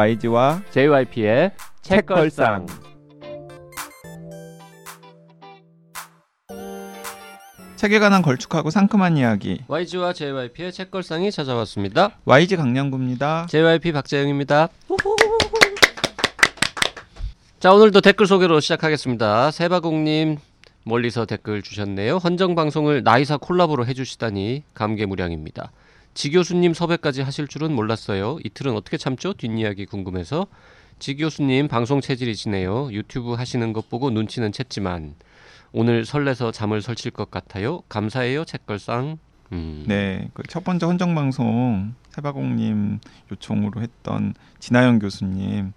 YG와 JYP의 책걸상. 책에 관한 걸쭉하고 상큼한 이야기 YG와 JYP의 책걸상이 찾아왔습니다. YG 강량구입니다. JYP 박재영입니다. 자 오늘도 댓글 소개로 시작하겠습니다. 세바공님 멀리서 댓글 주셨네요. 헌정 방송을 나이사 콜라보로 해주시다니 감개무량입니다. 지 교수님 섭외까지 하실 줄은 몰랐어요. 이틀은 어떻게 참죠? 뒷이야기 궁금해서 지 교수님 방송 체질이시네요. 유튜브 하시는 것 보고 눈치는 챘지만 오늘 설레서 잠을 설칠 것 같아요. 감사해요 책걸상. 음. 네, 그 첫 번째 헌정 방송 세바공님 요청으로 했던 진아영 교수님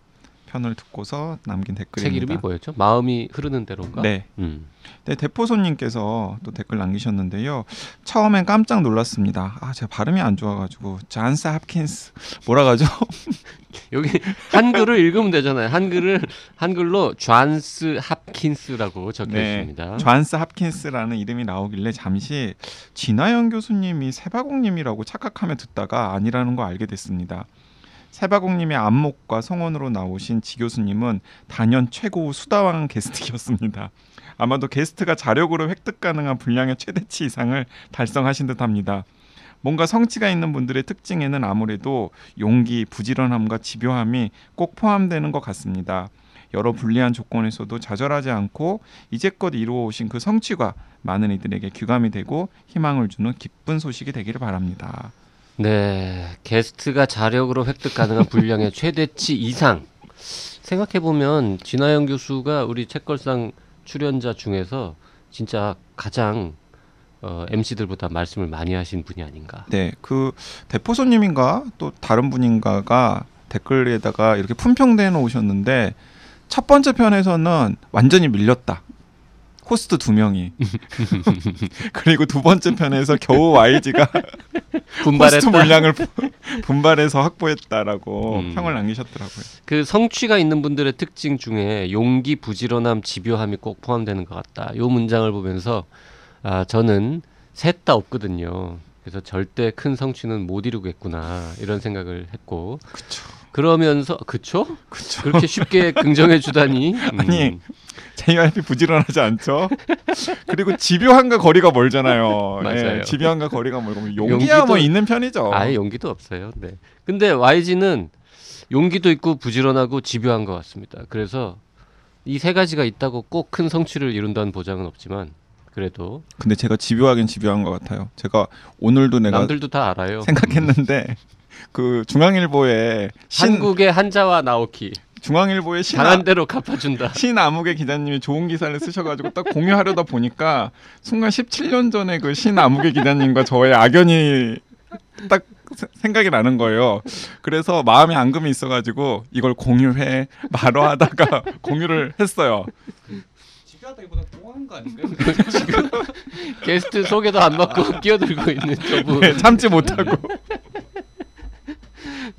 편을 듣고서 남긴 댓글입니다. 책 이름이 뭐였죠? 마음이 흐르는 대로인가? 네. 음. 네, 대포손님께서 또 댓글 남기셨는데요. 처음엔 깜짝 놀랐습니다. 아, 제가 발음이 안 좋아가지고 잔스 합킨스 뭐라 가죠? 여기 한글을 읽으면 되잖아요. 한글을 한글로 존스 합킨스라고 적혀 네, 있습니다. 존스 합킨스라는 이름이 나오길래 잠시 진아영 교수님이 세바공님이라고 착각하며 듣다가 아니라는 거 알게 됐습니다. 세바공님의 안목과 성원으로 나오신 지 교수님은 단연 최고 수다왕 게스트였습니다. 아마도 게스트가 자력으로 획득 가능한 분량의 최대치 이상을 달성하신 듯합니다. 뭔가 성취가 있는 분들의 특징에는 아무래도 용기, 부지런함과 집요함이 꼭 포함되는 것 같습니다. 여러 불리한 조건에서도 좌절하지 않고 이제껏 이루어오신 그 성취가 많은 이들에게 귀감이 되고 희망을 주는 기쁜 소식이 되기를 바랍니다. 네, 게스트가 자력으로 획득 가능한 분량의 최대치 이상. 생각해 보면 진아영 교수가 우리 책걸상 출연자 중에서 진짜 가장 어, MC들보다 말씀을 많이 하신 분이 아닌가. 네, 그 대포손님인가 또 다른 분인가가 댓글에다가 이렇게 품평대 놓으셨는데 첫 번째 편에서는 완전히 밀렸다. 호스트 두 명이 그리고 두 번째 편에서 겨우 YG가 호스트 분발했다. 물량을 부- 분발해서 확보했다라고 음. 평을 남기셨더라고요. 그 성취가 있는 분들의 특징 중에 용기, 부지런함, 집요함이 꼭 포함되는 것 같다. 요 문장을 보면서 아 저는 셋 다 없거든요. 그래서 절대 큰 성취는 못 이루겠구나 이런 생각을 했고 그쵸. 그러면서 그쵸? 그쵸. 그렇게 쉽게 긍정해 주다니. 음. 아니, JYP 부지런하지 않죠? 그리고 집요함과 거리가 멀잖아요. 맞아요. 예, 집요함과 거리가 멀고 용기야 용기도- 뭐 있는 편이죠. 아예 용기도 없어요. 네. 근데 YG는 용기도 있고 부지런하고 집요한 것 같습니다. 그래서 이 세 가지가 있다고 꼭 큰 성취를 이룬다는 보장은 없지만 그래도 근데 제가 집요하긴 집요한 것 같아요. 제가 오늘도 내가 남들도 다 알아요. 생각했는데 그 중앙일보에 신 한국의 한자와 나오키 중앙일보의 신 당한 대로 갚아준다. 신아무개 기자님이 좋은 기사를 쓰셔가지고 딱 공유하려다 보니까 순간 17년 전에 그 신아무개 기자님과 저의 악연이 딱 세- 생각이 나는 거예요. 그래서 마음에 앙금이 있어가지고 이걸 공유해 말어 하다가 공유를 했어요. 집요하다기보다 동한 거 아닌가요? 게스트 소개도 안 받고 끼어들고 있는 저분. 네, 참지 못하고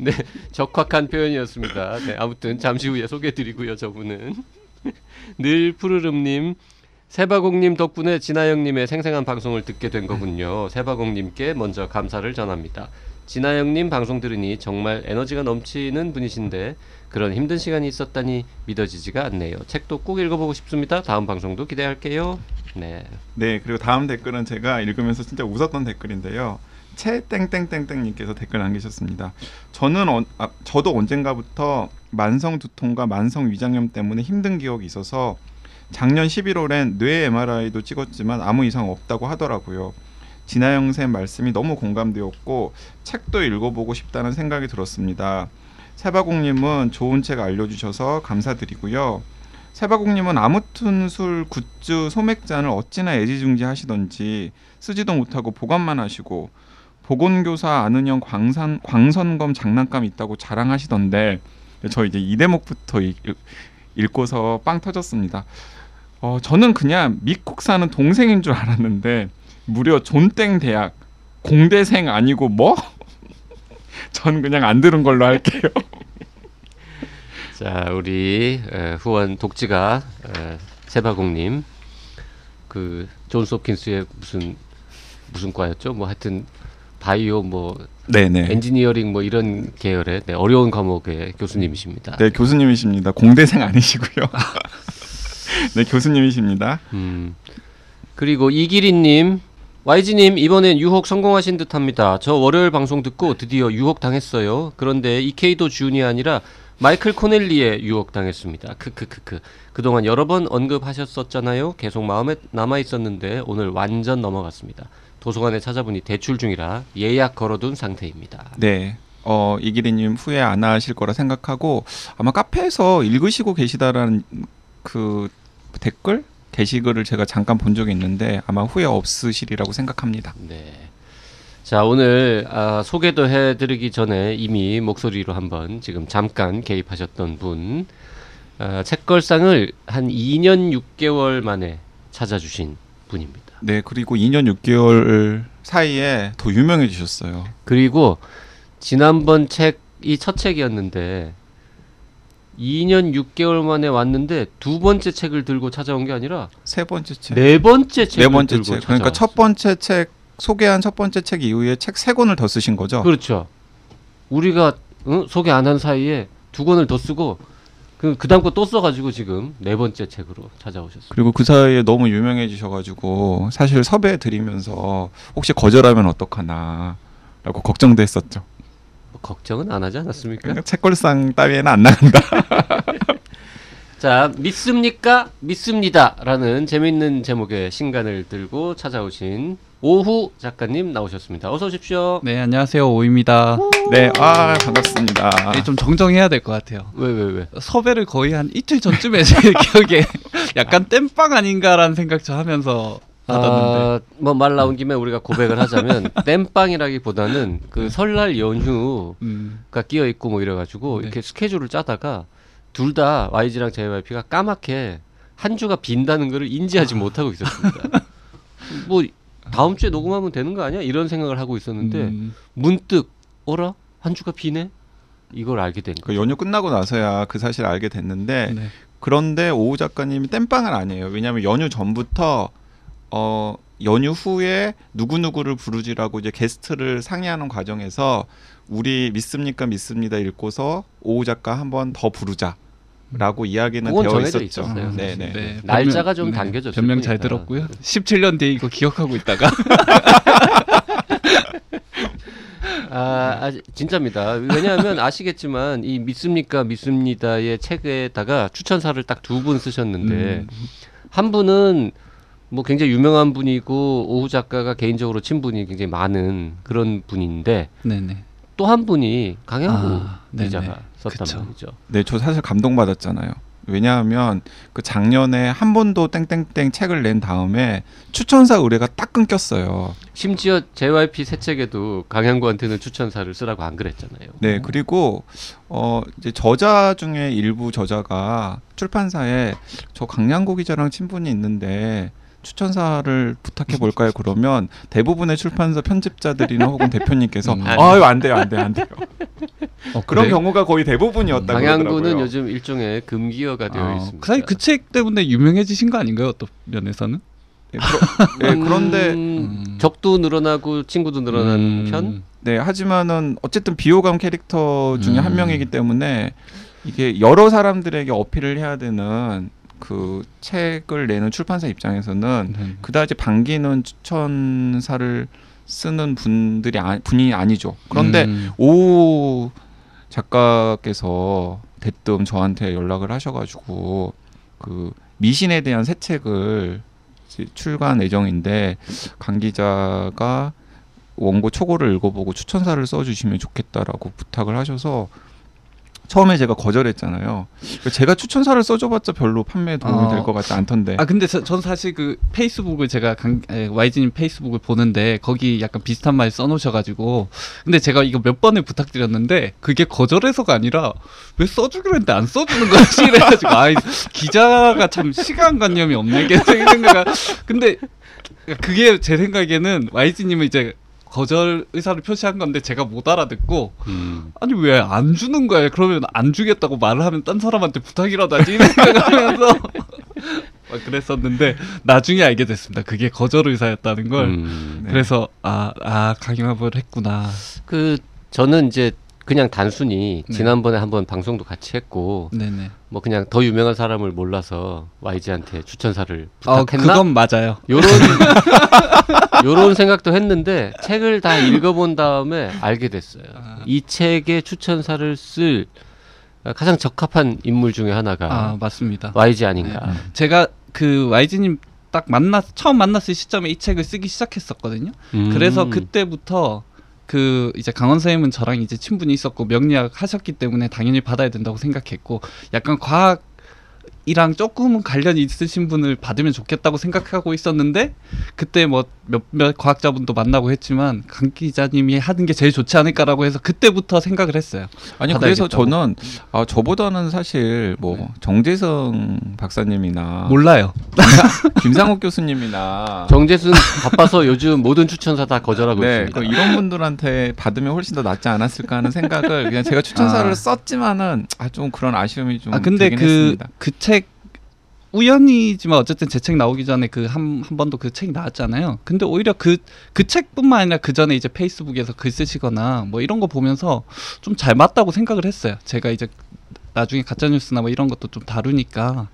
네, 적확한 표현이었습니다. 네, 아무튼 잠시 후에 소개드리고요. 저분은 늘 푸르름님, 세바공님 덕분에 진아영님의 생생한 방송을 듣게 된 거군요. 세바공님께 먼저 감사를 전합니다. 진아영님 방송 들으니 정말 에너지가 넘치는 분이신데 그런 힘든 시간이 있었다니 믿어지지가 않네요. 책도 꼭 읽어보고 싶습니다. 다음 방송도 기대할게요. 네, 네 그리고 다음 댓글은 제가 읽으면서 진짜 웃었던 댓글인데요. 채땡땡땡땡님께서 댓글 남기셨습니다. 저는 어, 아, 저도 언젠가부터 만성 두통과 만성 위장염 때문에 힘든 기억이 있어서 작년 11월엔 뇌 MRI도 찍었지만 아무 이상 없다고 하더라고요. 진아영 쌤 말씀이 너무 공감되었고 책도 읽어보고 싶다는 생각이 들었습니다. 세바공님은 좋은 책 알려주셔서 감사드리고요. 세바공님은 아무튼 술 굿즈 소맥잔을 어찌나 애지중지 하시던지 쓰지도 못하고 보관만 하시고 보건교사 안은영 광산 광선검 장난감 있다고 자랑하시던데 저 이제 이 대목부터 읽, 읽고서 빵 터졌습니다. 어, 저는 그냥 미국 사는 동생인 줄 알았는데 무려 존땡 대학 공대생 아니고 뭐? 전 그냥 안 들은 걸로 할게요. 자 우리 에, 후원 독지가 에, 세바공님 그 존스 홉킨스의 무슨 무슨 과였죠? 뭐 하여튼 바이오 뭐 네네. 엔지니어링 뭐 이런 계열의 네, 어려운 과목의 교수님이십니다. 네 교수님이십니다. 공대생 아니시고요. 네 교수님이십니다. 음. 그리고 이기린님, YG님 이번엔 유혹 성공하신 듯합니다. 저 월요일 방송 듣고 드디어 유혹 당했어요. 그런데 이케이도 준이 아니라 마이클 코넬리에 유혹 당했습니다. 크크크크. 그동안 여러 번 언급하셨었잖아요. 계속 마음에 남아 있었는데 오늘 완전 넘어갔습니다. 도서관에 찾아보니 대출 중이라 예약 걸어둔 상태입니다. 네. 어, 이기리님 후회 안 하실 거라 생각하고 아마 카페에서 읽으시고 계시다라는 그 댓글 게시글을 제가 잠깐 본 적이 있는데 아마 후회 없으시리라고 생각합니다. 네. 자 오늘 아, 소개도 해드리기 전에 이미 목소리로 한번 지금 잠깐 개입하셨던 분 아, 책걸상을 한 2년 6개월 만에 찾아주신 분입니다. 네, 그리고 2년 6개월 사이에 더 유명해지셨어요. 그리고 지난번 책이 첫 책이었는데 2년 6개월 만에 왔는데 두 번째 책을 들고 찾아온 게 아니라 세 번째 책, 네 번째 책을 네 번째 책. 그러니까. 첫 번째 책 소개한 첫 번째 책 이후에 책 세 권을 더 쓰신 거죠? 그렇죠. 우리가 응? 소개 안 한 사이에 두 권을 더 쓰고 그 그 다음 거 또 써가지고 지금 네 번째 책으로 찾아오셨어요. 그리고 그 사이에 너무 유명해지셔가지고 사실 섭외 드리면서 혹시 거절하면 어떡하나 라고 걱정도 했었죠. 뭐 걱정은 안 하지 않았습니까? 그러니까 책걸상 따위에는 안 나간다. 자 믿습니까? 믿습니다라는 재밌는 제목의 신간을 들고 찾아오신 오후 작가님 나오셨습니다. 어서 오십시오. 네, 안녕하세요. 오입니다. 네, 아 반갑습니다. 네, 좀 정정해야 될 것 같아요. 왜 왜 왜? 섭외를 거의 한 이틀 전쯤에 제 기억에 약간 땜빵 아닌가라는 생각 저 하면서 받았는데. 아, 뭐말 나온 김에 우리가 고백을 하자면 땜빵이라기보다는 그 설날 연휴 음, 가 끼어 있고 뭐 이래가지고 네. 이렇게 스케줄을 짜다가 둘 다 YG랑 JYP가 까맣게 한 주가 빈다는 거를 인지하지 못하고 있었습니다. 뭐 다음 주에 녹음하면 되는 거 아니야? 이런 생각을 하고 있었는데 음, 문득 어라 한 주가 비네 이걸 알게 된그 거예요. 연휴 끝나고 나서야 그 사실 알게 됐는데 네. 그런데 오우 작가님이 땜빵은 아니에요. 왜냐하면 연휴 전부터 어 연휴 후에 누구 누구를 부르지라고 이제 게스트를 상의하는 과정에서 우리 믿습니까 믿습니다 읽고서 오우 작가 한 번 더 부르자 라고 이야기는 되어 있었죠. 있었어요, 네, 사실. 네. 네, 날짜가 좀 네, 당겨졌을 변명 잘. 들었고요. 17년 뒤에 이거 기억하고 있다가 아, 아 진짜입니다. 왜냐하면 아시겠지만 이 믿습니까 믿습니다의 책에다가 추천사를 딱 두 분 쓰셨는데 음, 한 분은 뭐 굉장히 유명한 분이고 오후 작가가 개인적으로 친분이 굉장히 많은 그런 분인데 네네. 또 한 분이 강양구 아. 기자가 썼단 그쵸. 말이죠. 네, 저 사실 감동받았잖아요. 왜냐하면 그 작년에 한 번도 땡땡땡 책을 낸 다음에 추천사 의뢰가 딱 끊겼어요. 심지어 JYP 새 책에도 강양구한테는 추천사를 쓰라고 안 그랬잖아요. 네, 그리고 어 이제 저자 중에 일부 저자가 출판사에 저 강양구 기자랑 친분이 있는데 추천사를 부탁해 볼까요? 그러면 대부분의 출판사 편집자들이나 혹은 대표님께서 음. 아유 안 돼요, 안 돼요, 안 돼요. 어, 그런 그래요? 경우가 거의 대부분이었다 강양구는 그러더라고요. 요즘 일종의 금기어가 되어 아, 있습니다. 그 사이 그 책 때문에 유명해지신 거 아닌가요? 어떤 면에서는? 네, 그러, 네, 그런데 음, 음. 적도 늘어나고 친구도 늘어난 음, 편. 네, 하지만은 어쨌든 비호감 캐릭터 중에 한 음. 명이기 때문에 이게 여러 사람들에게 어필을 해야 되는 그 책을 내는 출판사 입장에서는 네. 그다지 반기는 추천사를 쓰는 분들이 아, 분이 아니죠. 그런데 음, 오 작가께서 대뜸 저한테 연락을 하셔가지고 그 미신에 대한 새 책을 출간 예정인데 강 기자가 원고 초고를 읽어보고 추천사를 써주시면 좋겠다라고 부탁을 하셔서 처음에 제가 거절했잖아요. 제가 추천사를 써줘봤자 별로 판매에 도움이 어. 될것 같지 않던데. 아 근데 저, 전 사실 그 페이스북을 제가 강, 에, YG님 페이스북을 보는데 거기 약간 비슷한 말 써놓으셔가지고 근데 제가 이거 몇 번을 부탁드렸는데 그게 거절해서가 아니라 왜 써주기로 했는데 안 써주는 거지 이래가지고 아 기자가 참 시간관념이 없네 이게 생각가 근데 그게 제 생각에는 YG님은 이제 거절 의사를 표시한 건데 제가 못 알아듣고 음. 아니 왜 안 주는 거야? 그러면 안 주겠다고 말을 하면 딴 사람한테 부탁이라도 하지 이 생각하면서 막 그랬었는데 나중에 알게 됐습니다. 그게 거절 의사였다는 걸. 음. 네. 그래서 아, 아 강요합을 했구나. 그 저는 이제 그냥 단순히 네. 지난번에 한번 방송도 같이 했고 네네. 뭐 그냥 더 유명한 사람을 몰라서 YG한테 추천사를 어, 부탁했나? 그건 맞아요. 요런 요런 생각도 했는데 책을 다 읽어본 다음에 알게 됐어요. 아. 이 책의 추천사를 쓸 가장 적합한 인물 중에 하나가 아 맞습니다. YG 아닌가. 제가 그 YG님 딱 만났 처음 만났을 시점에 이 책을 쓰기 시작했었거든요. 음. 그래서 그때부터 그 이제 강원 선생님은 저랑 이제 친분이 있었고 명리학 하셨기 때문에 당연히 받아야 된다고 생각했고 약간 과학 이랑 조금은 관련이 있으신 분을 받으면 좋겠다고 생각하고 있었는데 그때 뭐 몇몇 과학자분도 만나고 했지만 강 기자님이 하는 게 제일 좋지 않을까라고 해서 그때부터 생각을 했어요. 아니 그래서. 저는 아, 저보다는 사실 뭐 네. 정재성 박사님이나 몰라요. 김상욱 교수님이나 정재순 바빠서 요즘 모든 추천사 다 거절하고 네, 있습니다. 그 이런 분들한테 받으면 훨씬 더 낫지 않았을까 하는 생각을 그냥 제가 추천사를 아. 썼지만은 아, 좀 그런 아쉬움이 좀 아 근데 그 했습니다. 그책 우연이지만 어쨌든 제 책 나오기 전에 그 한 한 번도 그 책이 나왔잖아요. 근데 오히려 그 그 책뿐만 아니라 그 전에 이제 페이스북에서 글 쓰시거나 뭐 이런 거 보면서 좀 잘 맞다고 생각을 했어요. 제가 이제 나중에 가짜 뉴스나 뭐 이런 것도 좀 다루니까.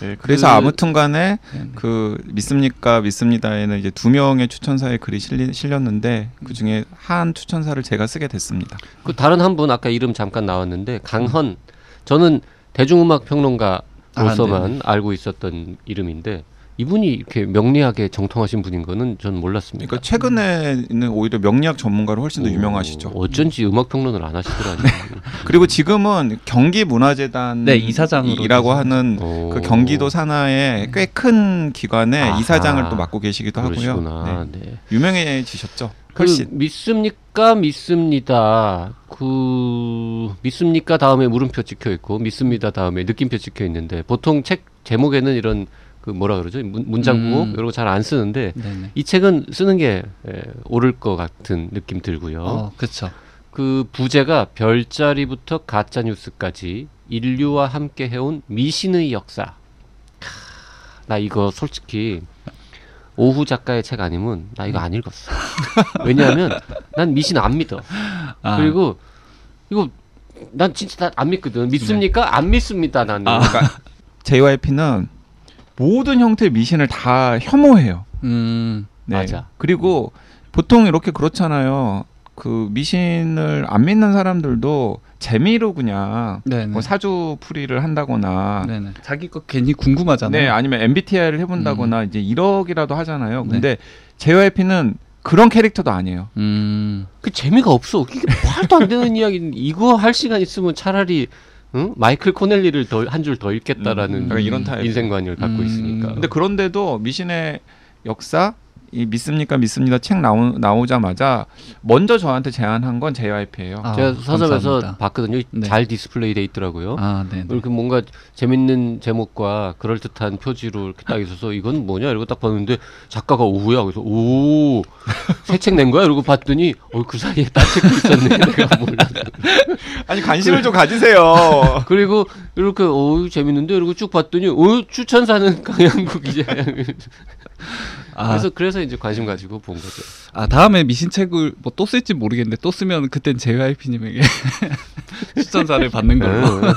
네, 그래서 그- 아무튼간에 네. 그 믿습니까 믿습니다에는 이제 두 명의 추천사의 글이 실리, 실렸는데 그 중에 한 추천사를 제가 쓰게 됐습니다. 그 다른 한 분 아까 이름 잠깐 나왔는데 강헌 저는 대중음악 평론가 로서만 아. 알고 있었던 이름인데 이분이 이렇게 명리학에 정통하신 분인 거는 전 몰랐습니다. 그러니까 최근에는 오히려 명리학 전문가로 훨씬 더 오, 유명하시죠. 어쩐지 음악 평론을 안 하시더라고요. 그리고 지금은 경기 문화재단 네, 이사장으로 이라고 계시죠. 하는 오. 그 경기도 산하의 꽤 큰 기관의 아하. 이사장을 또 맡고 계시기도 하고요. 그러시구나. 네. 네. 유명해지셨죠. 그 훨씬. 믿습니까 믿습니다. 그 믿습니까 다음에 물음표 찍혀 있고 믿습니다 다음에 느낌표 찍혀 있는데 보통 책 제목에는 이런 그 뭐라 그러죠 문, 문장 부호 음. 이런 거 잘 안 쓰는데 네네. 이 책은 쓰는 게 에, 옳을 것 같은 느낌 들고요. 어, 그렇죠. 그 부제가 별자리부터 가짜 뉴스까지 인류와 함께 해온 미신의 역사. 캬, 나 이거 솔직히 오후 작가의 책 아니면 나 이거 안 읽었어. 왜냐하면 난 미신 안 믿어. 아, 그리고 이거 난 진짜 안 믿거든. 믿습니까? 안 믿습니다. 나는. 아. 그러니까 JYP는 모든 형태의 미신을 다 혐오해요. 음, 네. 맞아. 그리고 보통 이렇게 그렇잖아요. 그 미신을 안 믿는 사람들도 재미로 그냥 네네. 뭐 사주풀이를 한다거나 네네. 자기 거 괜히 궁금하잖아요. 네 아니면 MBTI를 해본다거나 음. 이제 이러기라도 하잖아요. 네. 근데 JYP는 그런 캐릭터도 아니에요. 음, 그 재미가 없어. 이게 말도 안 되는 이야기. 이거 할 시간 있으면 차라리 응? 마이클 코넬리를 더한줄 더 읽겠다라는 음, 이런 타입. 인생관을 갖고 음. 있으니까. 근데 그런데도 미신의 역사 이 믿습니까 믿습니다 책 나오, 나오자마자 먼저 저한테 제안한 건 JYP예요. 아, 제가 서점에서 감사합니다. 봤거든요. 네. 잘 디스플레이 돼 있더라고요. 아, 네. 이렇게 뭔가 재밌는 제목과 그럴 듯한 표지로 이렇게 딱 있어서 이건 뭐냐 이러고 딱 봤는데 작가가 오후야 그래서 오 새 책 낸 거야 이러고 봤더니 어 그 사이에 딴 책도 있었네 내가 몰라 아니 관심을 좀 가지세요. 그리고 이렇게 어 재밌는데 이러고 쭉 봤더니 어 추천사는 강양구 기자야 아, 그래서 그래서 이제 관심 가지고 본 거죠 아 다음에 미신책을 뭐 또 쓸지 모르겠는데 또 쓰면 그땐 JYP님에게 추천사를 받는 걸로. 네.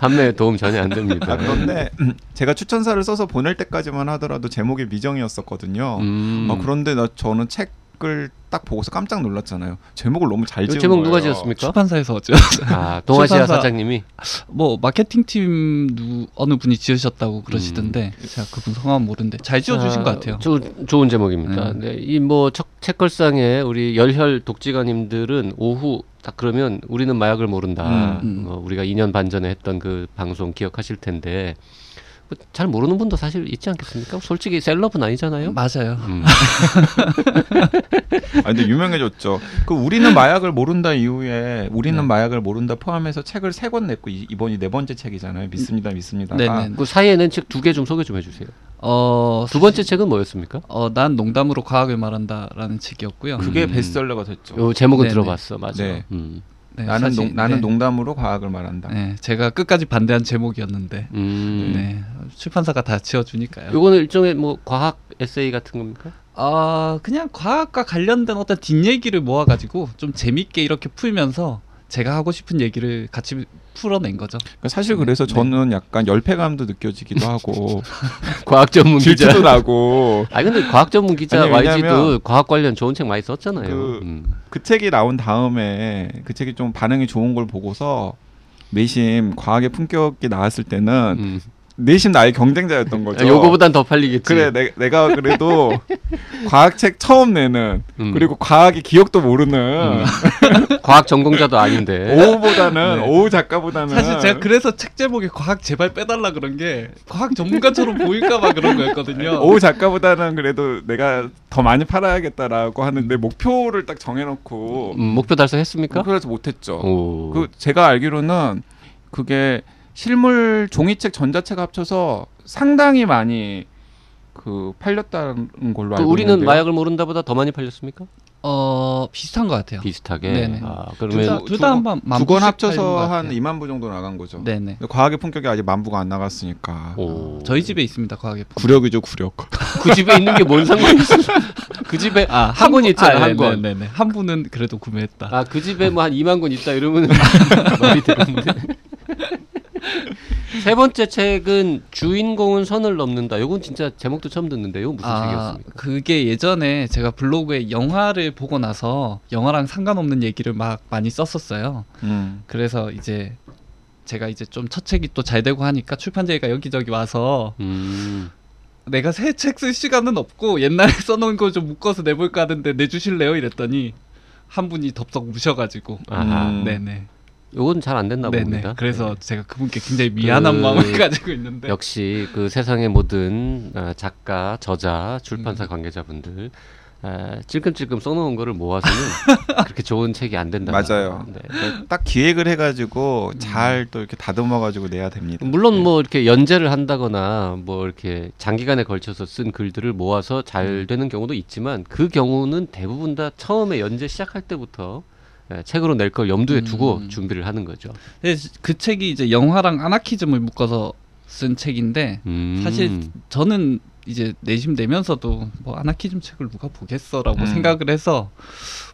판매에 도움 전혀 안 됩니다 아, 그런데 제가 추천사를 써서 보낼 때까지만 하더라도 제목이 미정이었었거든요. 음. 아, 그런데 나 저는 책 을 딱 보고서 깜짝 놀랐잖아요. 제목을 너무 잘이 지은 제목 거예요. 누가 지었습니까? 출판사에서 어째 아 동아시아 출판사- 사장님이 뭐 마케팅 팀 누, 어느 분이 지으셨다고 그러시던데 제가 그분 성함 모르는데 잘 지어주신 아, 것 같아요. 조, 좋은 제목입니다. 네. 네. 이뭐 책걸상에 우리 열혈 독지가님들은 오후 딱 그러면 우리는 마약을 모른다. 음, 음. 어, 우리가 2년 반 전에 했던 그 방송 기억하실 텐데 뭐 잘 모르는 분도 사실 있지 않겠습니까? 솔직히 셀럽은 아니잖아요. 맞아요. 음. 아, 근데 유명해졌죠. 그 우리는 마약을 모른다 이후에 우리는 네. 마약을 모른다 포함해서 책을 세 권 냈고 이- 이번이 네 번째 책이잖아요. 믿습니다, 믿습니다. 네네. 그 사이에 낸책두 개 좀 소개 좀 해주세요. 어, 두 번째 책은 뭐였습니까? 어, 난 농담으로 과학을 말한다라는 책이었고요. 그게 음. 베스트셀러가 됐죠. 요 제목은 네네. 들어봤어, 맞아. 네. 음. 네, 나는 사실, 농, 나는 네. 농담으로 과학을 말한다. 네, 제가 끝까지 반대한 제목이었는데 음. 네, 출판사가 다 지어주니까요. 요거는 일종의 뭐 과학 에세이 같은 겁니까? 아 그냥 과학과 관련된 어떤 뒷 얘기를 모아가지고 좀 재밌게 이렇게 풀면서 제가 하고 싶은 얘기를 같이 풀어낸 거죠. 그러니까 사실 그래서 네. 저는 약간 열패감도 느껴지기도 하고 과학 전문 기자. 질투도 나고 아 근데 과학 전문 기자 아니, YG도 과학 관련 좋은 책 많이 썼잖아요. 그- 음. 그 책이 나온 다음에 그 책이 좀 반응이 좋은 걸 보고서 내심 과학의 품격이 나왔을 때는 음. 내심 나의 경쟁자였던 거죠. 아, 요거보단 더 팔리겠지. 그래 내, 내가 그래도 과학책 처음 내는 음. 그리고 과학의 기억도 모르는 과학 전공자도 아닌데. 오우보다는 네. 오우 작가보다는 사실 제가 그래서 책 제목에 과학 제발 빼달라 그런 게 과학 전문가처럼 보일까봐 그런 거였거든요. 오우 작가보다는 그래도 내가 더 많이 팔아야겠다라고 하는 내 목표를 딱 정해놓고 음, 목표 달성했습니까? 그래서 못했죠. 오. 그 제가 알기로는 그게 실물 종이책 전자책 합쳐서 상당히 많이 그 팔렸다는 걸로 그 알고 우리는 있는데요. 마약을 모른다보다 더 많이 팔렸습니까? 어 비슷한 것 같아요. 비슷하게. 네네. 아, 둘 그러면 다- 둘다 한번 두권 합쳐서 한 2만 부 정도 나간 거죠. 네네. 과학의 품격이 아직 만 부가 안 나갔으니까 오. 저희 집에 있습니다 과학의 품. 구력이죠 구력. 그 집에 있는 게 뭔 상관이 있어? 그 집에 아, 한권 분- 있잖아 아, 한 권. 네네네. 한 분은 그래도 구매했다. 아그 집에 뭐 한 2만 권 있다 이러면 말이 되는데. 세 번째 책은 주인공은 선을 넘는다. 이건 진짜 제목도 처음 듣는데 이건 무슨 아, 책이었습니까? 그게 예전에 제가 블로그에 영화를 보고 나서 영화랑 상관없는 얘기를 막 많이 썼었어요. 음. 그래서 이제 제가 이제 좀 첫 책이 또 잘 되고 하니까 출판제가 여기저기 와서 음. 내가 새 책 쓸 시간은 없고 옛날에 써놓은 거좀 묶어서 내볼까 하는데 내주실래요? 이랬더니 한 분이 덥석 우셔가지고 아하. 음. 네네 요건 잘 안 됐나 네네 봅니다. 그래서 네. 제가 그분께 굉장히 미안한 그- 마음을 가지고 있는데 역시 그 세상의 모든 아, 작가, 저자, 출판사 음. 관계자분들 아, 찔끔찔끔 써놓은 거를 모아서는 그렇게 좋은 책이 안 된다. 맞아요. 네. 딱 기획을 해가지고 음. 잘또 이렇게 다듬어가지고 내야 됩니다. 물론 뭐 이렇게 연재를 한다거나 뭐 이렇게 장기간에 걸쳐서 쓴 글들을 모아서 음. 잘 되는 경우도 있지만 그 경우는 대부분 다 처음에 연재 시작할 때부터 예, 책으로 낼 걸 염두에 두고 음. 준비를 하는 거죠. 그 책이 이제 영화랑 아나키즘을 묶어서 쓴 책인데 음. 사실 저는 이제 내심 내면서도 뭐 아나키즘 책을 누가 보겠어라고 음. 생각을 해서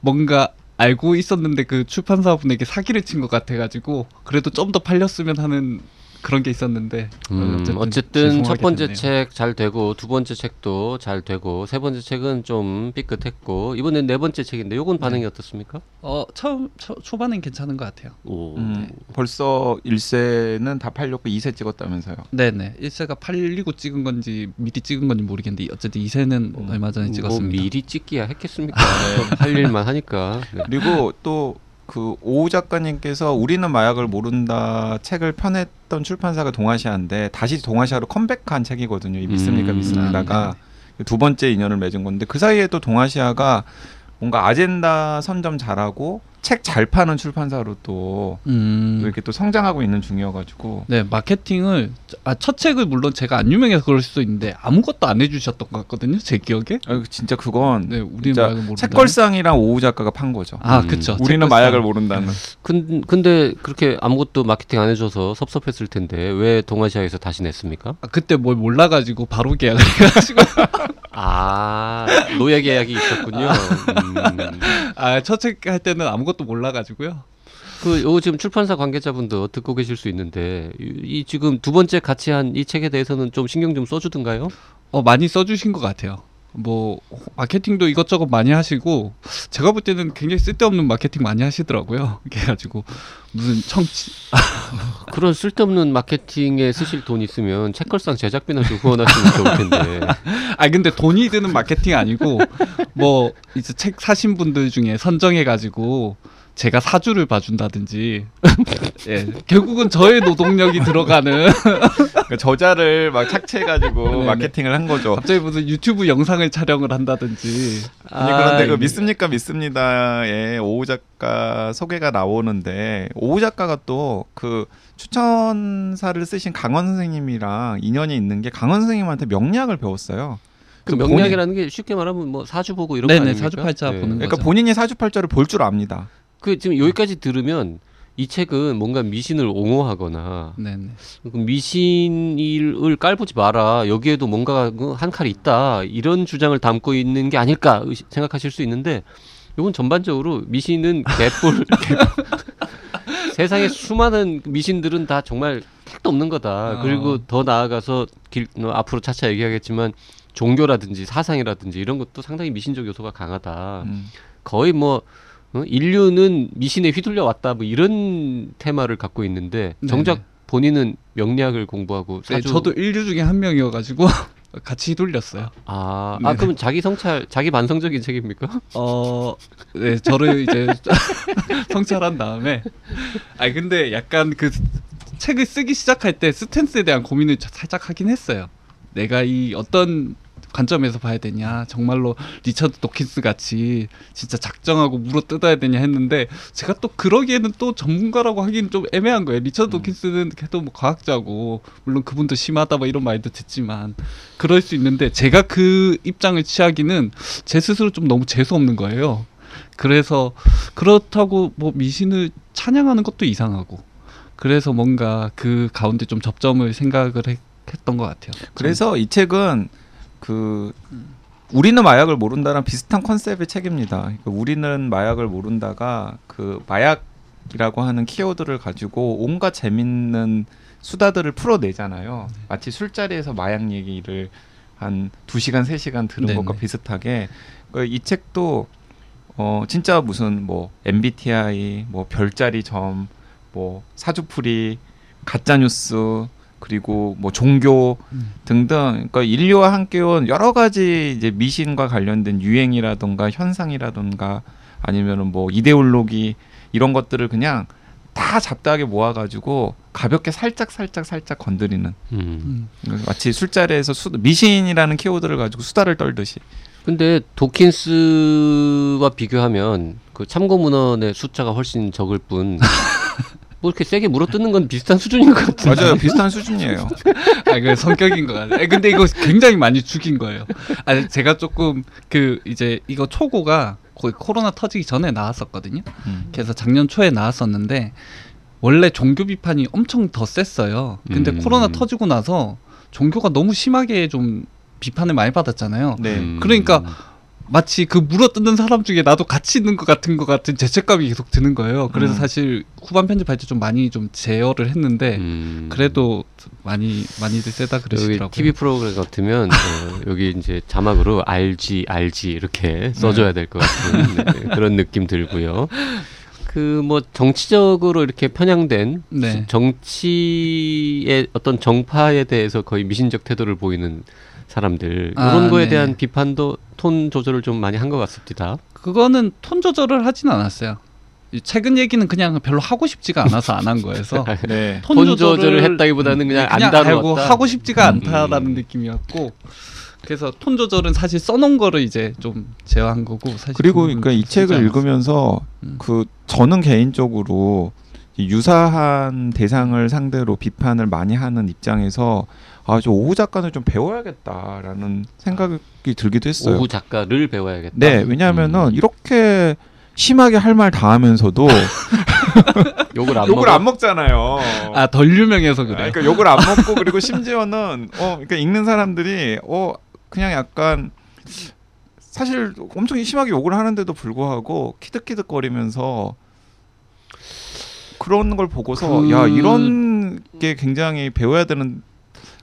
뭔가 알고 있었는데 그 출판사분에게 사기를 친 것 같아가지고 그래도 좀 더 팔렸으면 하는 그런 게 있었는데 음, 어쨌든 어쨌든, 죄송하게 첫 번째. 책 잘 되고 두 번째 책도 잘 되고 세 번째 책은 좀 삐끗했고 이번엔 네 번째 책인데 요건 반응이 어떻습니까? 어 처음 초, 초반엔 괜찮은 것 같아요. 오. 음, 벌써 1세는 다 팔렸고 2세 찍었다면서요. 네네 1세가 팔리고 찍은 건지 미리 찍은 건지 모르겠는데 어쨌든 2세는 얼마 전에 뭐 찍었습니다. 미리 찍기야 했겠습니까? 할 일만 하니까. 네. 그리고 또 그 오우 작가님께서 우리는 마약을 모른다 책을 펴냈던 출판사가 동아시아인데 다시 동아시아로 컴백한 책이거든요. 이 믿습니까 음. 믿습니다가 두 번째 인연을 맺은 건데 그 사이에 또 동아시아가 뭔가 아젠다 선점 잘하고 책 잘 파는 출판사로 또 음. 이렇게 또 성장하고 있는 중이어가지고 네 마케팅을 아, 첫 책을 물론 제가 안 유명해서 그럴 수도 있는데 아무것도 안 해주셨던 것 같거든요 제 기억에. 아, 진짜 그건 네 우리는 진짜 마약을 모른다. 책걸상이랑 오우 작가가 판 거죠. 아 음. 그쵸. 우리는 책걸상. 마약을 모른다는. 근, 근데 그렇게 아무것도 마케팅 안 해줘서 섭섭했을 텐데 왜 동아시아에서 다시 냈습니까? 아, 그때 뭘 몰라가지고 바로 계약을 해가지고 아 노예 계약이 있었군요. 음. 아첫 책 할 때는 아무것도 몰라가지고요. 그, 요 지금 출판사 관계자분도 듣고 계실 수 있는데 이, 이 지금 두 번째 같이 한 이 책에 대해서는 좀 신경 좀 써주든가요? 어 많이 써주신 것 같아요. 뭐 마케팅도 이것저것 많이 하시고 제가 볼 때는 굉장히 쓸데없는 마케팅 많이 하시더라고요. 그래가지고 무슨 청취 그런 쓸데없는 마케팅에 쓰실 돈 있으면 책걸상 제작비나 좀 후원하시면 좋을 텐데. 아 근데 돈이 드는 마케팅 아니고 뭐 이제 책 사신 분들 중에 선정해 가지고 제가 사주를 봐준다든지 예 결국은 저의 노동력이 들어가는 그러니까 저자를 막 착취해가지고 네네. 마케팅을 한 거죠. 갑자기 무슨 유튜브 영상을 촬영을 한다든지 아니 그런데 그 이게- 믿습니까 믿습니다에 오우 작가 소개가 나오는데 오우 작가가 또 그 추천사를 쓰신 강원 선생님이랑 인연이 있는 게 강원 선생님한테 명리학을 배웠어요. 그 본인- 명량이라는 게 쉽게 말하면 뭐 사주 보고 이런 거 네네 아닙니까? 사주팔자 보는 그러니까 거죠. 본인이 사주팔자를 볼 줄 압니다. 그 지금 여기까지 들으면 이 책은 뭔가 미신을 옹호하거나 네네. 그 미신을 깔보지 마라 여기에도 뭔가 그한 칼이 있다 이런 주장을 담고 있는 게 아닐까 생각하실 수 있는데 이건 전반적으로 미신은 개뿔 세상에 수많은 미신들은 다 정말 택도 없는 거다 어. 그리고 더 나아가서 길, 어, 앞으로 차차 얘기하겠지만 종교라든지 사상이라든지 이런 것도 상당히 미신적 요소가 강하다 음. 거의 뭐 어? 인류는 미신에 휘둘려 왔다 뭐 이런 테마를 갖고 있는데 정작 네네. 본인은 명리학을 공부하고 네, 사주 저도 인류 중에 한 명이어가지고 같이 휘둘렸어요. 아, 네. 아 그럼 자기 성찰 자기 반성적인 책입니까? 어, 네, 저를 이제 성찰한 다음에, 아 근데 약간 그 책을 쓰기 시작할 때 스탠스에 대한 고민을 저- 살짝 하긴 했어요. 내가 이 어떤 관점에서 봐야 되냐, 정말로 리처드 도킨스 같이 진짜 작정하고 물어 뜯어야 되냐 했는데 제가 또 그러기에는 또 전문가라고 하기는 좀 애매한 거예요. 리처드 도킨스는 그래도 뭐 과학자고 물론 그분도 심하다 뭐 이런 말도 듣지만 그럴 수 있는데 제가 그 입장을 취하기는 제 스스로 좀 너무 재수 없는 거예요. 그래서 그렇다고 뭐 미신을 찬양하는 것도 이상하고 그래서 뭔가 그 가운데 좀 접점을 생각을 했, 했던 것 같아요. 그래서 이 책은 그 우리는 마약을 모른다랑 비슷한 컨셉의 책입니다. 그러니까 우리는 마약을 모른다가 그 마약이라고 하는 키워드를 가지고 온갖 재밌는 수다들을 풀어내잖아요. 마치 술자리에서 마약 얘기를 한 두 시간 세 시간 들은 네네. 것과 비슷하게 그이 책도 어 진짜 무슨 뭐 MBTI 뭐 별자리 점 뭐 사주풀이 가짜 뉴스 그리고 뭐 종교 음. 등등 그러니까 인류와 함께 온 여러 가지 이제 미신과 관련된 유행이라던가 현상이라던가 아니면은 뭐 이데올로기 이런 것들을 그냥 다 잡다하게 모아가지고 가볍게 살짝 살짝 살짝 건드리는 음. 음. 마치 술자리에서 수, 미신이라는 키워드를 가지고 수다를 떨듯이 근데 도킨스와 비교하면 그 참고 문헌의 숫자가 훨씬 적을 뿐. 뭐 이렇게 세게 물어뜯는 건 비슷한 수준인 것 같은데. 맞아요 비슷한 수준이에요. 아, 그 성격인 것 같아요. 아, 근데 이거 굉장히 많이 죽인 거예요. 아, 제가 조금 그 이제 이거 초고가 거의 코로나 터지기 전에 나왔었거든요. 음. 그래서 작년 초에 나왔었는데 원래 종교 비판이 엄청 더 셌어요. 근데 음. 코로나 터지고 나서 종교가 너무 심하게 좀 비판을 많이 받았잖아요. 네. 음. 그러니까 마치 그 물어뜯는 사람 중에 나도 같이 있는 것 같은 것 같은 죄책감이 계속 드는 거예요. 그래서 음. 사실 후반 편집할 때 좀 많이 좀 제어를 했는데 음. 그래도 많이 많이들 세다 여기 그러시더라고요. TV 프로그램 같으면 어, 여기 이제 자막으로 알지 알지 이렇게 써줘야 될 것 같은 네, 그런 느낌 들고요. 그뭐 정치적으로 이렇게 편향된 네. 정치의 어떤 정파에 대해서 거의 미신적 태도를 보이는 사람들 아, 이런 거에 네. 대한 비판도 톤 조절을 좀 많이 한 것 같습니다. 그거는 톤 조절을 하진 않았어요. 이 최근 얘기는 그냥 별로 하고 싶지가 않아서 안 한 거여서 네. 톤 조절을 했다기보다는 그냥 안 다루었다. 알고 하고 싶지가 않다라는 음. 느낌이었고 그래서 톤 조절은 사실 써놓은 거를 이제 좀 제어한 거고 사실 그리고 그 그러니까 이 책을. 읽으면서 음. 그 저는 개인적으로 이 유사한 대상을 상대로 비판을 많이 하는 입장에서 아 저 오후 작가는 좀 배워야겠다라는 생각이 들기도 했어요. 오후 작가를 배워야겠다. 네, 왜냐하면은 음. 이렇게 심하게 할 말 다 하면서도 욕을 안 욕을 먹어. 안 먹잖아요. 아 덜 유명해서 아, 그래. 그러니까 욕을 안 먹고 그리고 심지어는 어 그러니까 읽는 사람들이 어 그냥 약간 사실 엄청 심하게 욕을 하는데도 불구하고 키득키득거리면서 그런 걸 보고서 그- 야 이런 게 굉장히 배워야 되는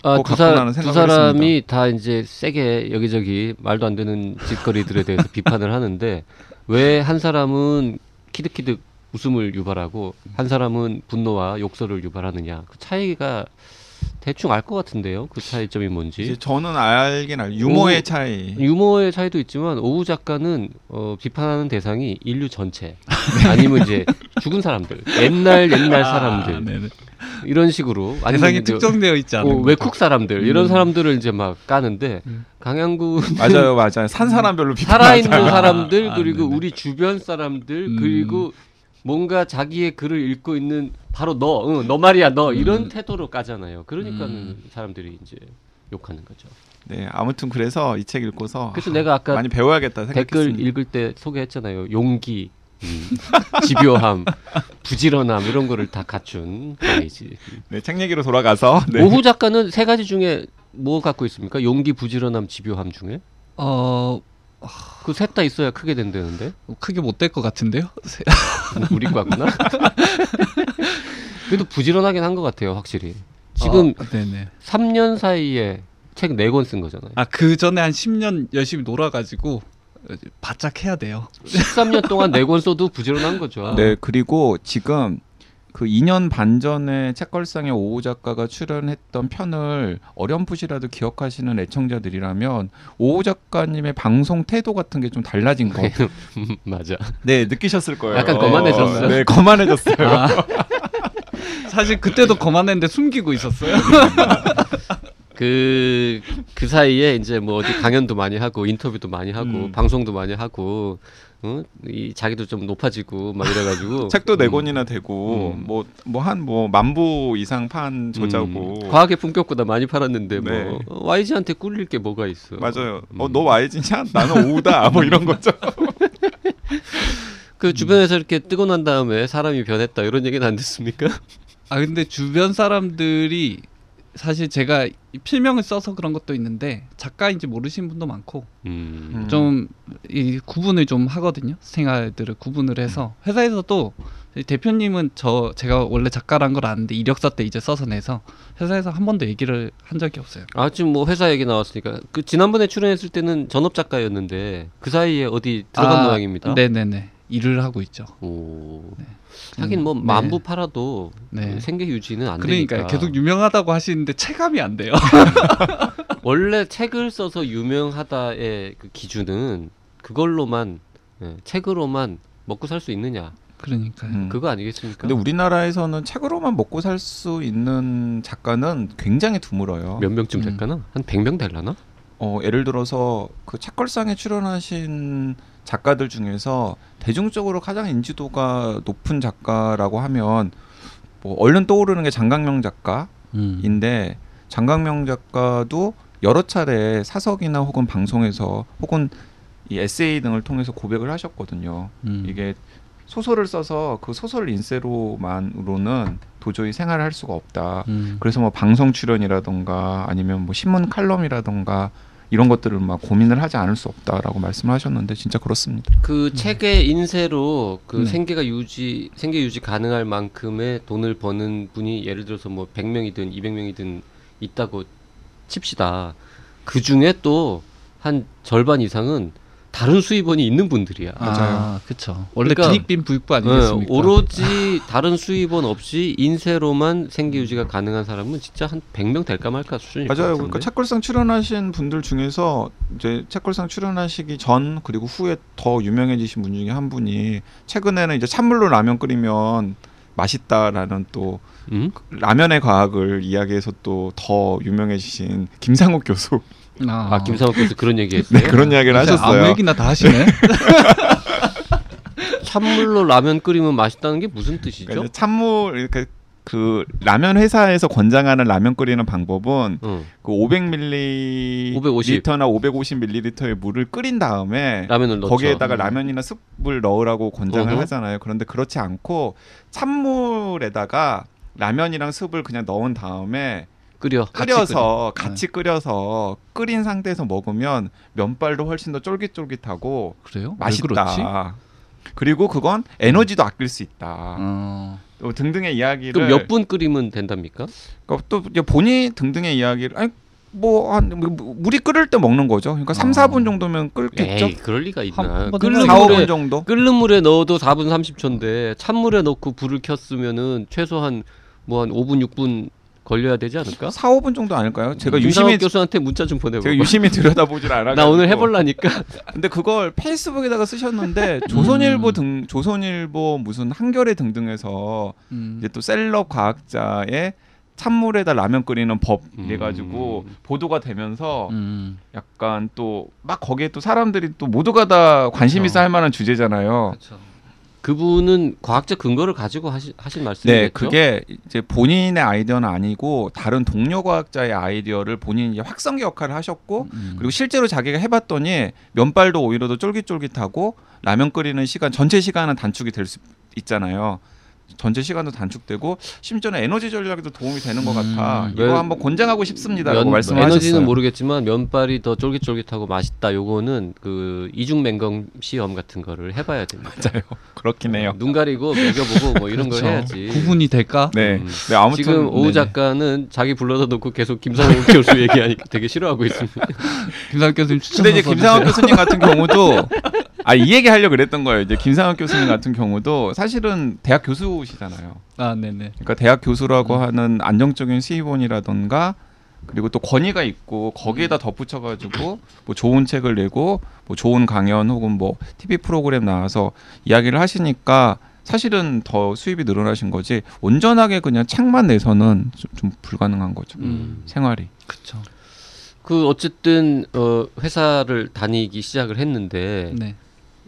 아, 것 두, 사, 두 사람이 다 이제 세게 여기저기 말도 안 되는 짓거리들에 대해서 비판을 하는데 왜 한 사람은 키득키득 웃음을 유발하고 한 사람은 분노와 욕설을 유발하느냐. 그 차이가 대충 알 것 같은데요 그 차이점이 뭔지 저는 알긴 알 유머의 오. 차이 유머의 차이도 있지만 오우 작가는 어, 비판하는 대상이 인류 전체 아니면 이제 죽은 사람들 옛날 옛날 사람들 아. 이런 식으로 대상이 이제 특정되어 있지 않은 어. 외국 사람들 이런 음. 사람들을 이제 막 까는데 음. 강양구 맞아요 맞아요 산 사람별로 살아있는. 사람들 아, 그리고 네네. 우리 주변 사람들 음. 그리고 뭔가 자기의 글을 읽고 있는 바로 너, 응, 너 말이야 너 이런 음. 태도로 까잖아요. 그러니까는 음. 사람들이 이제 욕하는 거죠. 네 아무튼 그래서 이 책 읽고서 그래서 아, 내가 아까 많이 배워야겠다 댓글 생각했습니다. 읽을 때 소개했잖아요. 용기, 음, 집요함, 부지런함 이런 거를 다 갖춘 강이지. 네, 책 얘기로 돌아가서 네. 오후 작가는 세 가지 중에 뭐 갖고 있습니까? 용기, 부지런함, 집요함 중에 어 그 셋 다 있어야 크게 된다는데 크게 못 될 것 같은데요. 우리 과구나. 그래도 부지런하긴 한 것 같아요, 확실히. 지금 어, 네네. 3년 사이에 책네권쓴 거잖아요. 아 그 전에 한 10년 열심히 놀아가지고 바짝 해야 돼요. 13년 동안 네권 써도 부지런한 거죠. 네, 그리고 지금 그 2년 반 전에 책걸상에 오호 작가가 출연했던 편을 어렴풋이라도 기억하시는 애청자들이라면 오호 작가님의 방송 태도 같은 게 좀 달라진 거. 맞아. 네, 느끼셨을 거예요. 약간 거만해졌어요. 네, 거만해졌어요. 아, 사실 그때도 거만했는데 숨기고 있었어요. 그, 그 사이에 이제 뭐 어디 강연도 많이 하고 인터뷰도 많이 하고 음. 방송도 많이 하고 어? 이 자기도 좀 높아지고 막 이래가지고 책도 네 음. 권이나 되고 음. 뭐뭐 한 뭐 만부 이상 판 저자고. 음, 과학의 품격보다 많이 팔았는데 뭐 네. 어, YG한테 꿀릴 게 뭐가 있어. 맞아요. 음. 어, 너 YG냐? 나는 오우다. 뭐 이런 거죠. 그 주변에서 이렇게 뜨고 난 다음에 사람이 변했다 이런 얘기는 안 듣습니까? 아 근데 주변 사람들이 사실 제가 이 필명을 써서 그런 것도 있는데 작가인지 모르시는 분도 많고 음. 음. 좀이 구분을 좀 하거든요. 생활들을 구분을 해서 회사에서도 이 대표님은 저 제가 원래 작가란 걸 아는데 이력서 때 이제 써서 내서 회사에서 한 번도 얘기를 한 적이 없어요. 아 지금 뭐 회사 얘기 나왔으니까 그 지난번에 출연했을 때는 전업 작가였는데 그 사이에 어디 들어간 아, 모양입니다. 네네네 일을 하고 있죠. 오. 네. 하긴 뭐 음, 만부 네. 팔아도 네. 그 생계 유지는 안 그러니까 되니까. 계속 유명하다고 하시는데 체감이 안 돼요. 원래 책을 써서 유명하다의 그 기준은 그걸로만 예, 책으로만 먹고 살 수 있느냐 그러니까요. 음. 그거 아니겠습니까? 근데 우리나라에서는 책으로만 먹고 살 수 있는 작가는 굉장히 드물어요. 몇 명쯤 음. 될까나? 한 100명 될라나? 어, 예를 들어서 그 책걸상에 출연하신 작가들 중에서 대중적으로 가장 인지도가 높은 작가라고 하면 뭐 얼른 떠오르는 게 장강명 작가인데 음. 장강명 작가도 여러 차례 사석이나 혹은 방송에서 혹은 이 에세이 등을 통해서 고백을 하셨거든요. 음. 이게 소설을 써서 그 소설 인쇄로만으로는 도저히 생활을 할 수가 없다. 음. 그래서 뭐 방송 출연이라던가 아니면 뭐 신문 칼럼이라던가 이런 것들을 막 고민을 하지 않을 수 없다라고 말씀하셨는데 진짜 그렇습니다. 그 책의 인쇄로 그 네. 생계가 유지 생계 유지 가능할 만큼의 돈을 버는 분이 예를 들어서 뭐 100명이든 200명이든 있다고 칩시다. 그 중에 또 한 절반 이상은 다른 수입원이 있는 분들이야. 아, 그렇죠. 원래 그러니까- 빈익빈 부익부 아니겠습니까? 네, 오로지 다른 수입원 없이 인쇄로만 생계 유지가 가능한 사람은 진짜 한 100명 될까 말까 수준일 것 맞아요. 그러니까 책걸상 출연하신 분들 중에서 이제 책걸상 출연하시기 전 그리고 후에 더 유명해지신 분 중에 한 분이 최근에는 이제 찬물로 라면 끓이면 맛있다라는 또 음? 라면의 과학을 이야기해서 또 더 유명해지신 김상욱 교수 아, 김상욱께서 그런 얘기했어요. 네, 그런 이야기를 요새 아무 하셨어요. 얘기나 다 하시네. 찬물로 라면 끓이면 맛있다는 게 무슨 뜻이죠? 그러니까 찬물 이렇게 그 라면 회사에서 권장하는 라면 끓이는 방법은 어, 그 500ml나 550. 550ml의 물을 끓인 다음에 라면을 넣죠. 거기에다가 라면이나 습을 넣으라고 권장을 어허. 하잖아요. 그런데 그렇지 않고 찬물에다가 라면이랑 습을 그냥 넣은 다음에 끓여. 끓여서 같이 끓여 서 끓인 상태에서 먹으면 면발도 훨씬 더 쫄깃쫄깃하고 그래요? 맛있다. 그리고 그건 에너지도 아낄 수 있다. 어. 또 등등의 이야기를 그럼 몇 분 끓이면 된답니까? 그러니까 또 본인 등등의 이야기를 아니 뭐한 물이 끓을 때 먹는 거죠. 그러니까 3, 어. 4분 정도면 끓겠죠. 에이, 그럴 리가 있나? 끓는 해봐야지. 4, 5분 물에 정도. 끓는 물에 넣어도 4분 30초인데 찬물에 넣고 불을 켰으면은 최소한 뭐한 5분 6분 걸려야 되지 않을까? 4, 5분 정도 아닐까요? 제가 유심히 교수한테 문자 좀 보내봐. 제가 유심히 들여다보질 않아. 나 오늘 해볼라니까. 근데 그걸 페이스북에다가 쓰셨는데 조선일보 등 조선일보 무슨 한겨레 등등에서 음. 이제 또 셀럽 과학자의 찬물에다 라면 끓이는 법 음. 이래가지고 보도가 되면서 음. 약간 또 막 거기에 또 사람들이 또 모두가 다 관심 그쵸. 있어 할 만한 주제잖아요. 그렇죠. 그분은 과학적 근거를 가지고 하시, 하신 말씀이겠죠? 네, 그게 이제 본인의 아이디어는 아니고 다른 동료 과학자의 아이디어를 본인이 이제 확성기 역할을 하셨고 음. 그리고 실제로 자기가 해봤더니 면발도 오히려 더 쫄깃쫄깃하고 라면 끓이는 시간 전체 시간은 단축이 될 수 있잖아요. 전체 시간도 단축되고 심지어는 에너지 전략에도 도움이 되는 것 음, 같아. 왜- 이거 한번 권장하고 싶습니다라고 면- 말씀하셨어요. 에너지는 모르겠지만 면발이 더 쫄깃쫄깃하고 맛있다. 요거는 그 이중 맹검 시험 같은 거를 해봐야 됩니다. 맞아요. 그렇긴 해요. 눈 가리고 먹여보고 뭐 이런 걸 그렇죠. 해야지. 구분이 될까? 네. 음. 네 아무튼 지금 오우 네. 작가는 자기 불러다 놓고 계속 김상훈 교수 얘기하니까 되게 싫어하고 있습니다. 김상욱 교수님 추천. 근데 이제 김상학 교수님 같은 경우도 아 이 얘기 하려 고 그랬던 거예요. 이제 김상학 교수님 같은 경우도 사실은 대학 교수시잖아요. 아, 네네. 그러니까 대학 교수라고 하는 안정적인 수입원이라던가 그리고 또 권위가 있고 거기에다 덧붙여가지고 뭐 좋은 책을 내고 뭐 좋은 강연 혹은 뭐 TV 프로그램 나와서 이야기를 하시니까 사실은 더 수입이 늘어나신 거지 온전하게 그냥 책만 내서는 좀, 좀 불가능한 거죠 음. 생활이 그쵸. 그 어쨌든 어, 회사를 다니기 시작을 했는데 네.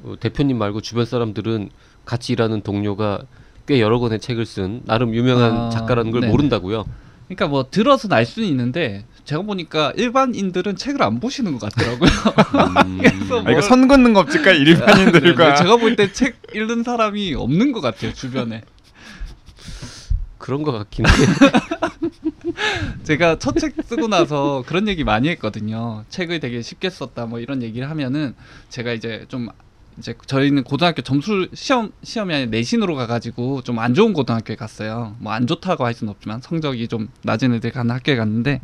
어, 대표님 말고 주변 사람들은 같이 일하는 동료가 꽤 여러 권의 책을 쓴 나름 유명한 아, 작가라는 걸 네네. 모른다고요. 그러니까 뭐 들어서 알 수는 있는데 제가 보니까 일반인들은 책을 안 보시는 것 같더라고요. 음. 그래서 아 이거 선 긋는 겁니까 일반인들과 네, 제가 볼 때 책 읽는 사람이 없는 것 같아요 주변에. 그런 것 같긴 해. 제가 첫 책 쓰고 나서 그런 얘기 많이 했거든요. 책을 되게 쉽게 썼다 뭐 이런 얘기를 하면은 제가 이제 좀 이제 저희는 고등학교 점수 시험 시험이 아니라 내신으로 가가지고 좀 안 좋은 고등학교에 갔어요. 뭐 안 좋다고 할 수는 없지만 성적이 좀 낮은 애들 가는 학교에 갔는데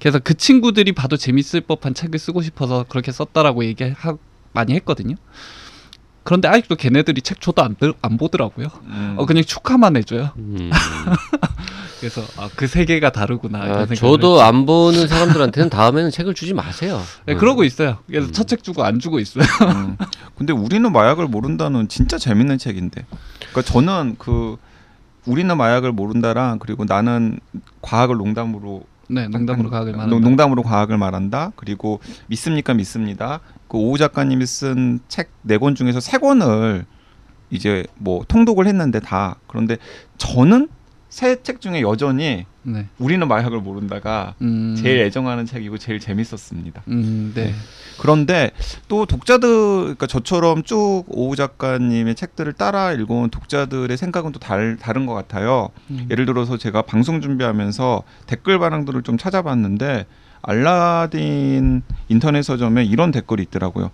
그래서 그 친구들이 봐도 재밌을 법한 책을 쓰고 싶어서 그렇게 썼다라고 얘기 하 많이 했거든요. 그런데 아직도 걔네들이 책 줘도 안, 들- 안 보더라고요. 음. 어 그냥 축하만 해줘요. 음. 그래서 아, 그 세계가 다르구나. 아, 이런 생각을 저도 했죠. 안 보는 사람들한테는 다음에는 책을 주지 마세요. 네, 음. 그러고 있어요. 그래서 음. 첫책 주고 안 주고 있어요. 음. 근데 우리는 마약을 모른다는 진짜 재밌는 책인데. 그러니까 저는 그 우리는 마약을 모른다랑 그리고 나는 과학을 농담으로 네, 농담으로 과학을 말한다. 농- 농담으로 과학을 말한다. 그리고 믿습니까 믿습니다. 그 오우 작가님이 쓴 책 네 권 중에서 세 권을 이제 뭐 통독을 했는데 다 그런데 저는 세 책 중에 여전히 네. 우리는 마약을 모른다가 음, 제일 애정하는 책이고 제일 재밌었습니다. 음, 네. 그런데 또 독자들 그러니까 저처럼 쭉 오우 작가님의 책들을 따라 읽어온 독자들의 생각은 또 달, 다른 것 같아요. 음. 예를 들어서 제가 방송 준비하면서 댓글 반응들을 좀 찾아봤는데 알라딘 인터넷 서점에 이런 댓글이 있더라고요.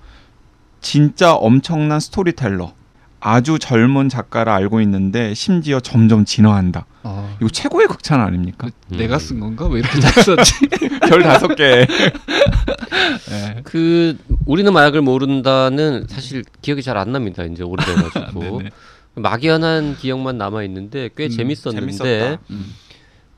진짜 엄청난 스토리텔러. 아주 젊은 작가라 알고 있는데 심지어 점점 진화한다. 어, 이거 최고의 극찬 아닙니까? 음. 내가 쓴 건가? 왜 이렇게 잘 썼지? 별 다섯 개. 네. 그 우리는 마약을 모른다는 사실 기억이 잘 안 납니다. 이제 오래돼가지고 네네. 막연한 기억만 남아 있는데 꽤 음, 재밌었는데. 음.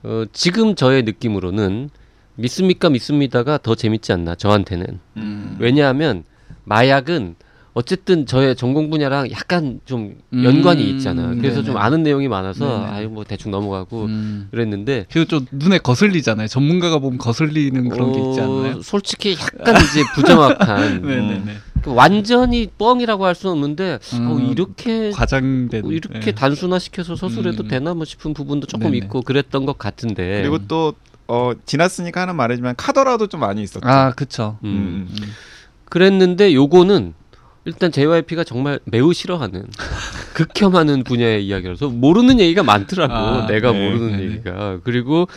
어, 지금 저의 느낌으로는 믿습니까 믿습니다가 더 재밌지 않나 저한테는 음. 왜냐하면 마약은 어쨌든 저의 전공 분야랑 약간 좀 음, 연관이 있잖아요. 그래서 네네. 좀 아는 내용이 많아서 네네. 아유 뭐 대충 넘어가고 음. 그랬는데 그리고 좀 눈에 거슬리잖아요. 전문가가 보면 거슬리는 그런 게 있지 않나요? 어, 솔직히 약간 이제 부정확한 네네네. 그 완전히 뻥이라고 할 수는 없는데 음, 어, 이렇게 과장된 어, 이렇게 네. 단순화시켜서 서술해도 음. 되나 뭐 싶은 부분도 조금 네네. 있고 그랬던 것 같은데 그리고 또 어, 지났으니까 하는 말이지만 카더라도 좀 많이 있었죠. 아, 그쵸. 음. 음. 음. 그랬는데 요거는 일단 JYP가 정말 매우 싫어하는 극혐하는 분야의 이야기라서 모르는 얘기가 많더라고 아, 내가 네, 모르는 네, 네. 얘기가 그리고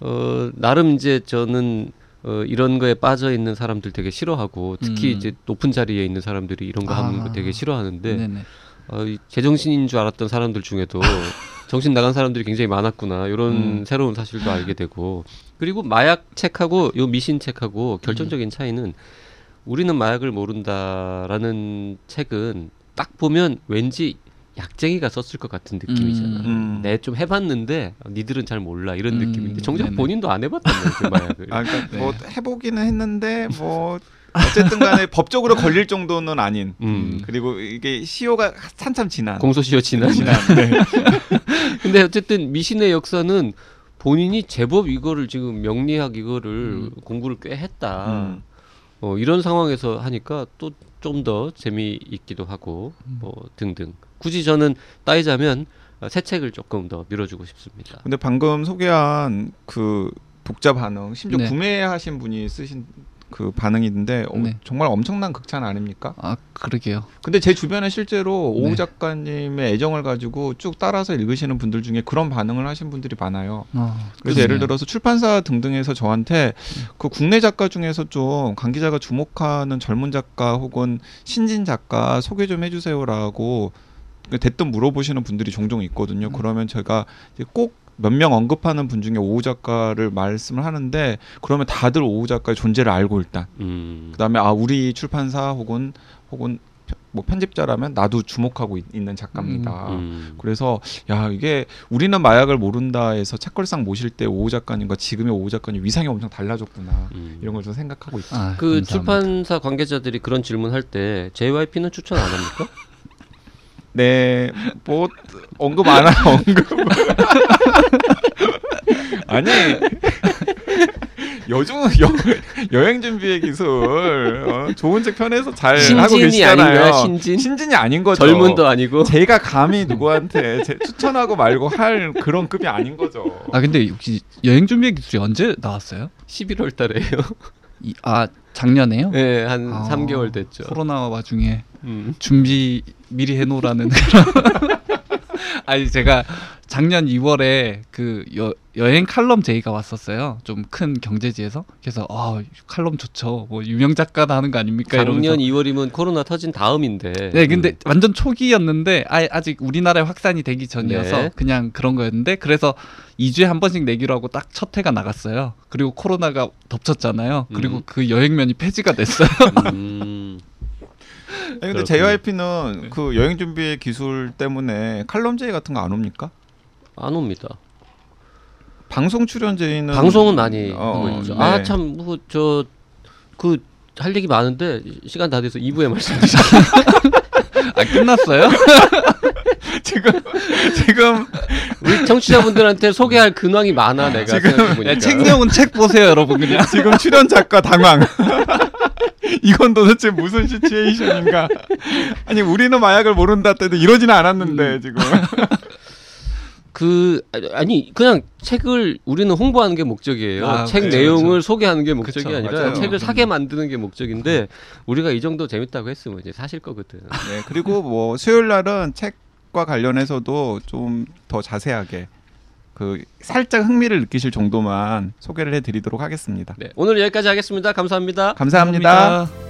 어 나름 이제 저는 어 이런 거에 빠져 있는 사람들 되게 싫어하고 특히 음. 이제 높은 자리에 있는 사람들이 이런 거 하는 아. 거 되게 싫어하는데 네네. 어, 이 제정신인 줄 알았던 사람들 중에도 정신 나간 사람들이 굉장히 많았구나 이런 음. 새로운 사실도 알게 되고 그리고 마약 책하고 요 미신 책하고 결정적인 차이는 우리는 마약을 모른다라는 책은 딱 보면 왠지 약쟁이가 썼을 것 같은 느낌이잖아. 음. 음. 내좀 해봤는데 니들은 잘 몰라 이런 음, 느낌인데 정작 네네. 본인도 안 해봤단 말이야 마약을. 아, 그러니까 네. 뭐 해보기는 했는데 뭐 어쨌든 간에 법적으로 걸릴 정도는 아닌. 음. 그리고 이게 시효가 한참 지난. 공소시효 지난. 지난. 네. 근데 어쨌든 미신의 역사는 본인이 제법 이거를 지금 명리학 이거를 음. 공부를 꽤 했다. 음. 어, 이런 상황에서 하니까 또 좀 더 재미있기도 하고 뭐 등등. 굳이 저는 따지자면 어, 새 책을 조금 더 밀어주고 싶습니다. 근데 방금 소개한 그 독자 반응, 심지어 네. 구매하신 분이 쓰신 그 반응인데 어, 네. 정말 엄청난 극찬 아닙니까? 아 그러게요. 근데 제 주변에 실제로 오우 네. 작가님의 애정을 가지고 쭉 따라서 읽으시는 분들 중에 그런 반응을 하신 분들이 많아요. 어, 그래서 예를 그러네요. 들어서 출판사 등등에서 저한테 그 국내 작가 중에서 좀 강 기자가 주목하는 젊은 작가 혹은 신진 작가 소개 좀 해주세요라고 대뜸 물어보시는 분들이 종종 있거든요. 음. 그러면 제가 꼭 몇 명 언급하는 분 중에 오우 작가를 말씀을 하는데 그러면 다들 오우 작가의 존재를 알고 일단 음. 그다음에 아 우리 출판사 혹은 혹은 편- 뭐 편집자라면 나도 주목하고 있, 는 작가입니다. 음. 그래서 야 이게 우리는 마약을 모른다에서 책걸상 모실 때 오우 작가님과 지금의 오우 작가님 위상이 엄청 달라졌구나 음. 이런 걸 좀 생각하고 있죠. 아, 그 감사합니다. 출판사 관계자들이 그런 질문할 때 JYP는 추천 안 합니까? 네, 뭐 언급 안 하, 언급. 아니 요즘 여, 여행 준비의 기술 어, 좋은 책 편에서 잘 하고 계시잖아요. 아닌가요? 신진? 신진이 아닌 거죠. 젊은도 아니고 제가 감히 누구한테 제- 추천하고 말고 할 그런 급이 아닌 거죠. 아 근데 혹시 여행 준비 기술이 언제 나왔어요? 11월 달에요. 이, 아 작년에요? 네, 한 아, 3개월 됐죠. 코로나 와중에 음. 준비 미리 해놓으라는 그런. 아니 제가 작년 2월에 그 여, 여행 칼럼 제의가 왔었어요. 좀 큰 경제지에서 그래서 아 칼럼 좋죠. 뭐 유명 작가다 하는 거 아닙니까? 작년 이러면서. 2월이면 코로나 터진 다음인데. 네, 근데 음. 완전 초기였는데 아, 아직 우리나라에 확산이 되기 전이어서 네. 그냥 그런 거였는데 그래서 2주에 한 번씩 내기로 하고 딱첫 회가 나갔어요. 그리고 코로나가 덮쳤잖아요. 그리고 음. 그 여행면이 폐지가 됐어요. 음. 아니, 근데 그렇군요. JYP는 그 여행 준비의 기술 때문에 칼럼 제의 같은 거 안 옵니까? 안 옵니다. 방송 출연 제의는 방송은 많이 어, 하고 있죠. 네. 아참 뭐 저 그 할 얘기 많은데 시간 다 돼서 2부에 말씀드리죠. 아 끝났어요? 지금 지금 우리 청취자분들한테 소개할 근황이 많아 내가 지금- 생각해 보니까. 야, 책 내용은 책 보세요, 여러분 그냥. 지금 출연 작가 당황. 이건 도대체 무슨 시츄에이션인가? 아니 우리는 마약을 모른다 때도 이러지는 않았는데 음. 지금. 그 아니 그냥 책을 우리는 홍보하는 게 목적이에요. 아, 책 그쵸, 내용을 그쵸. 소개하는 게 목적이 그쵸, 아니라 맞아요. 책을 음. 사게 만드는 게 목적인데 우리가 이 정도 재밌다고 했으면 이제 사실 거거든. 네 그리고 뭐 수요일 날은 책과 관련해서도 좀 더 자세하게 그 살짝 흥미를 느끼실 정도만 소개를 해드리도록 하겠습니다. 네, 오늘 여기까지 하겠습니다. 감사합니다. 감사합니다.